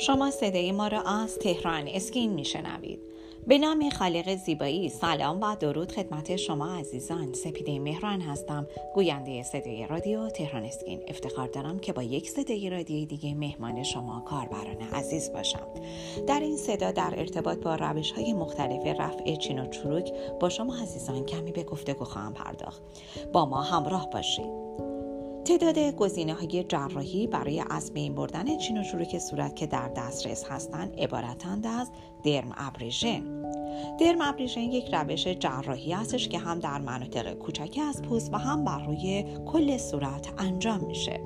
شما صدای ما را از تهران اسکین میشنوید. به نام خالق زیبایی سلام و درود خدمت شما عزیزان. سپیده مهران هستم. گوینده صدای رادیو تهران اسکین. افتخار دارم که با یک صدای رادیوی دیگه مهمان شما کاربران عزیز باشم. در این صدا در ارتباط با روش های مختلف رفع چین و چروک با شما عزیزان کمی به گفتگو خواهم پرداخت. با ما همراه باشید. تعداد گزینه های جراحی برای از بین بردن چین و چروک صورت که در دسترس هستند عبارتند از درم ابریژن. درم ابریژن یک روش جراحی هستش که هم در مناطق کوچکی از پوست و هم بر روی کل صورت انجام میشه.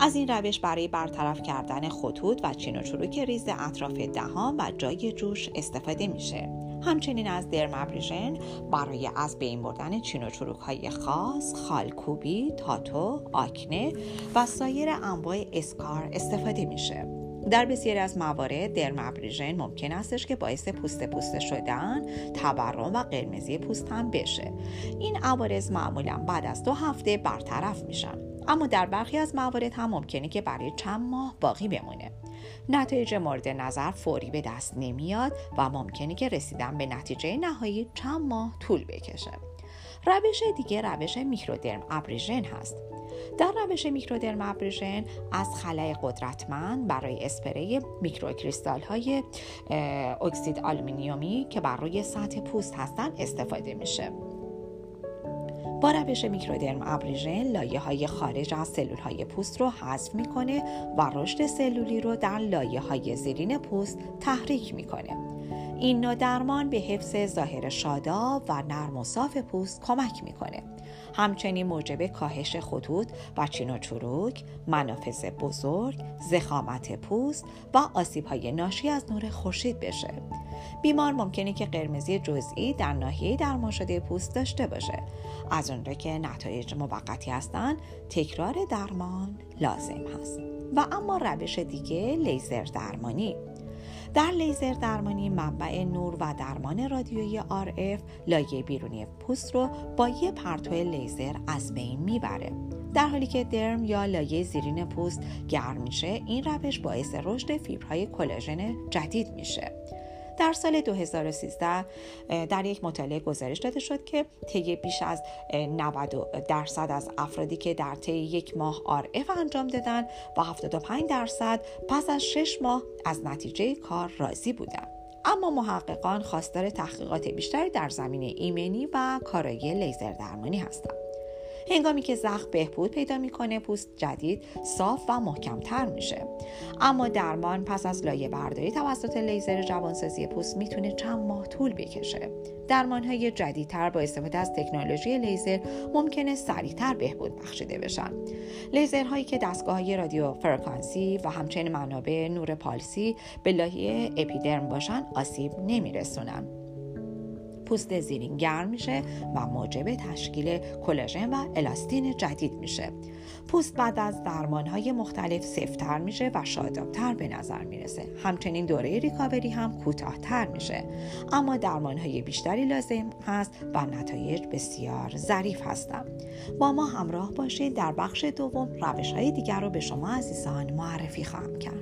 از این روش برای برطرف کردن خطوط و چین و چروک ریز اطراف دهان و جای جوش استفاده میشه. همچنین از درمابریژن برای از بین بردن چین و چروک های خاص، خالکوبی، تاتو، آکنه و سایر انواع اسکار استفاده میشه. در بسیاری از موارد درمابریژن ممکن استش که باعث پوست پوسته شدن، تورم و قرمزی پوست هم بشه. این عوارض معمولا بعد از دو هفته برطرف میشن. اما در برخی از موارد هم ممکنه که برای چند ماه باقی بمونه. نتایج مورد نظر فوری به دست نمیاد و ممکنه که رسیدن به نتیجه نهایی چند ماه طول بکشه. روش دیگه روش microdermabrasion هست. در روش microdermabrasion از خلای قدرتمند برای اسپری میکروکریستال های اکسید آلومینیومی که بر روی سطح پوست هستند استفاده میشه. با روش microdermabrasion لایه های خارج از سلول های پوست رو حذف می‌کنه و رشد سلولی رو در لایه های زیرین پوست تحریک می‌کنه. این نوع درمان به حفظ ظاهر شاداب و نرم و صاف پوست کمک می‌کنه همچنین موجب کاهش خطوط و چین و چروک، منافذ بزرگ، زخامت پوست و آسیب های ناشی از نور خورشید بشه. بیمار ممکنه که قرمزی جزئی در ناحیه درمان شده پوست داشته باشه. از اون که نتایج موقتی هستند، تکرار درمان لازم هست. و اما روش دیگه لیزر درمانی در لیزر درمانی منبع نور و درمان رادیویی RF لایه بیرونی پوست رو با یه پرتو لیزر از بین می‌بره. در حالی که درم یا لایه زیرین پوست گرم میشه این روش باعث رشد فیبرهای کلاژن جدید میشه. در سال 2013 در یک مطالعه گزارش داده شد که طی بیش از 90 درصد از افرادی که در طی یک ماه اف انجام دادن و 75 درصد پس از 6 ماه از نتیجه کار راضی بودند. اما محققان خواستار تحقیقات بیشتری در زمینه ایمنی و کارایی لیزر درمانی هستند. هنگامی که زخم بهبود پیدا می‌کنه پوست جدید صاف و محکمتر میشه. اما درمان پس از لایه برداری توسط لیزر جوانسازی پوست می‌تونه چند ماه طول بکشه. درمان های جدیدتر با استفاده از تکنولوژی لیزر ممکنه سریعتر بهبود بخشیده بشن. لیزرهایی که دستگاه های رادیو فرکانسی و همچنین منابع نور پالسی به لایه اپیدرم باشن آسیب نمیرسونن. پوست زیرین گرم میشه و موجب تشکیل کلاژن و الاستین جدید میشه. پوست بعد از درمانهای مختلف سفتر میشه و شادابتر به نظر می‌رسه. همچنین دوره ریکاوری هم کوتاهتر میشه. اما درمانهای بیشتری لازم هست و نتایج بسیار ظریف هستند. با ما همراه باشید در بخش دوم روش های دیگر رو به شما عزیزان معرفی خواهم کرد.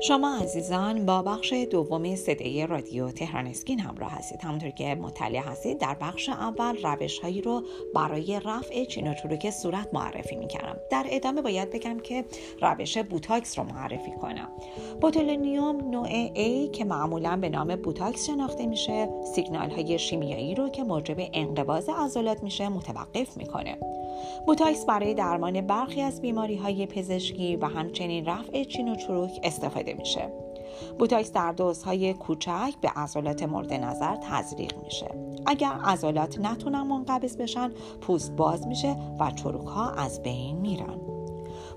شما عزیزان با بخش دوم صدای رادیو تهران اسکین همراه هستید. همونطور که مطلع هستید در بخش اول روش هایی رو برای رفع چین و چروک صورت معرفی می‌کردم. در ادامه باید بگم که روش بوتاکس رو معرفی کنم. بوتولینیوم نوع A که معمولا به نام بوتاکس شناخته میشه سیگنال های شیمیایی رو که موجب انقباض عضلات میشه متوقف می‌کنه. بوتاکس برای درمان برخی از بیماری های پزشکی و همچنین رفع چین و چروک استفاده میشه. بوتاکس در دوزهای کوچک به عضلات مورد نظر تزریق میشه. اگر عضلات نتونن منقبض بشن پوست باز میشه و چروک ها از بین میرن.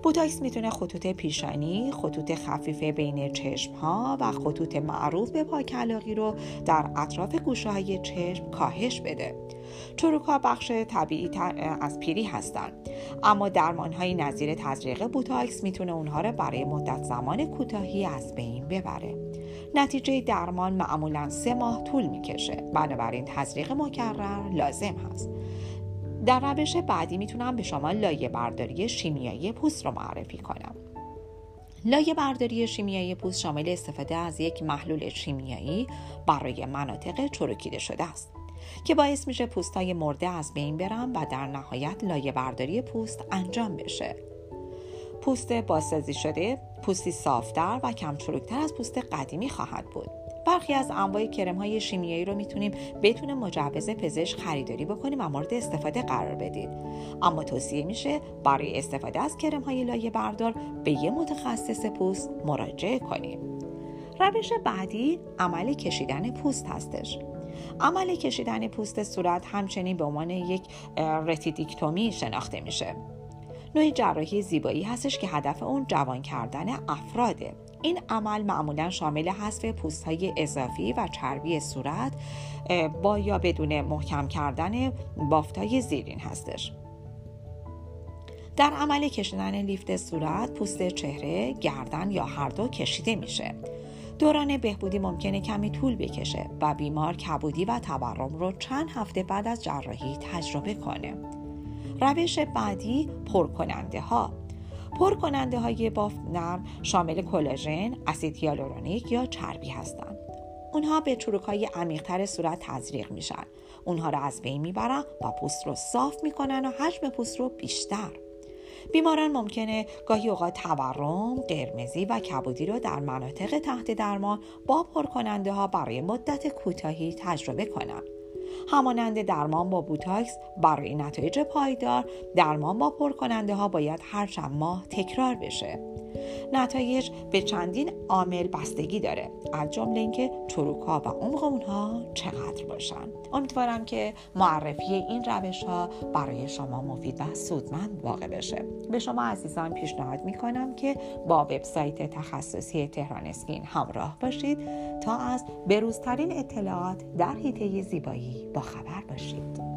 بوتاکس می‌تونه خطوط پیشانی، خطوط خفیف بین چشم ها و خطوط معروف به پاکلاغی رو در اطراف گوشه های چشم کاهش بده. چروک ها بخش طبیعی از پیری هستند. اما درمان های نظیر تزریق بوتاکس می‌تونه اونها رو برای مدت زمان کوتاهی از بین ببره. نتیجه درمان معمولا سه ماه طول می‌کشه. بنابراین تزریق مکرر لازم هست. در روش بعدی می‌تونم به شما لایه برداری شیمیایی پوست رو معرفی کنم. لایه برداری شیمیایی پوست شامل استفاده از یک محلول شیمیایی برای مناطق چروکیده شده است. که باعث میشه پوست های مرده از بین برن و در نهایت لایه برداری پوست انجام بشه. پوست بازسازی شده پوستی صافتر و کم چروکتر از پوست قدیمی خواهد بود. برخی از انواع کرم های شیمیایی رو می‌تونیم بدون مجوز پزشک خریداری بکنیم و مورد استفاده قرار بدید. اما توصیه میشه برای استفاده از کرم های لایه بردار به یه متخصص پوست مراجعه کنیم. روش بعدی عمل کشیدن پوست هستش. عمل کشیدن پوست صورت همچنین به عنوان یک رتیدیکتومی شناخته میشه. نوع جراحی زیبایی هستش که هدف اون جوان کردن افراده. این عمل معمولا شامل حذف پوست های اضافی و چربی صورت با یا بدون محکم کردن بافتای زیرین هستش. در عمل کشیدن لیفت صورت پوست چهره گردن یا هر دو کشیده میشه. دوران بهبودی ممکنه کمی طول بکشه و بیمار کبودی و تورم رو چند هفته بعد از جراحی تجربه کنه روش بعدی پرکننده ها پر کننده های بافت نرم شامل کلاژن، اسید هیالورونیک یا چربی هستند. اونها به چروک های عمیقتر صورت تزریق میشن. اونها را از بین می‌برن و پوست رو صاف می‌کنن و حجم پوست رو بیشتر. بیماران ممکنه گاهی اوقات تورم، قرمزی و کبودی رو در مناطق تحت درمان با پرکننده ها برای مدت کوتاهی تجربه کنند. همانند درمان با بوتاکس برای نتایج پایدار درمان با پرکننده ها باید هر چند ماه تکرار بشه نتایج به چندین عامل بستگی داره از جمله اینکه چروک ها و عمق اونها چقدر باشن. امیدوارم که معرفی این روش ها برای شما مفید و سودمند واقع بشه. به شما عزیزان پیشنهاد می‌کنم که با وبسایت تخصصی تهران اسکین همراه باشید تا از بروزترین اطلاعات در حیطه زیبایی با خبر باشید.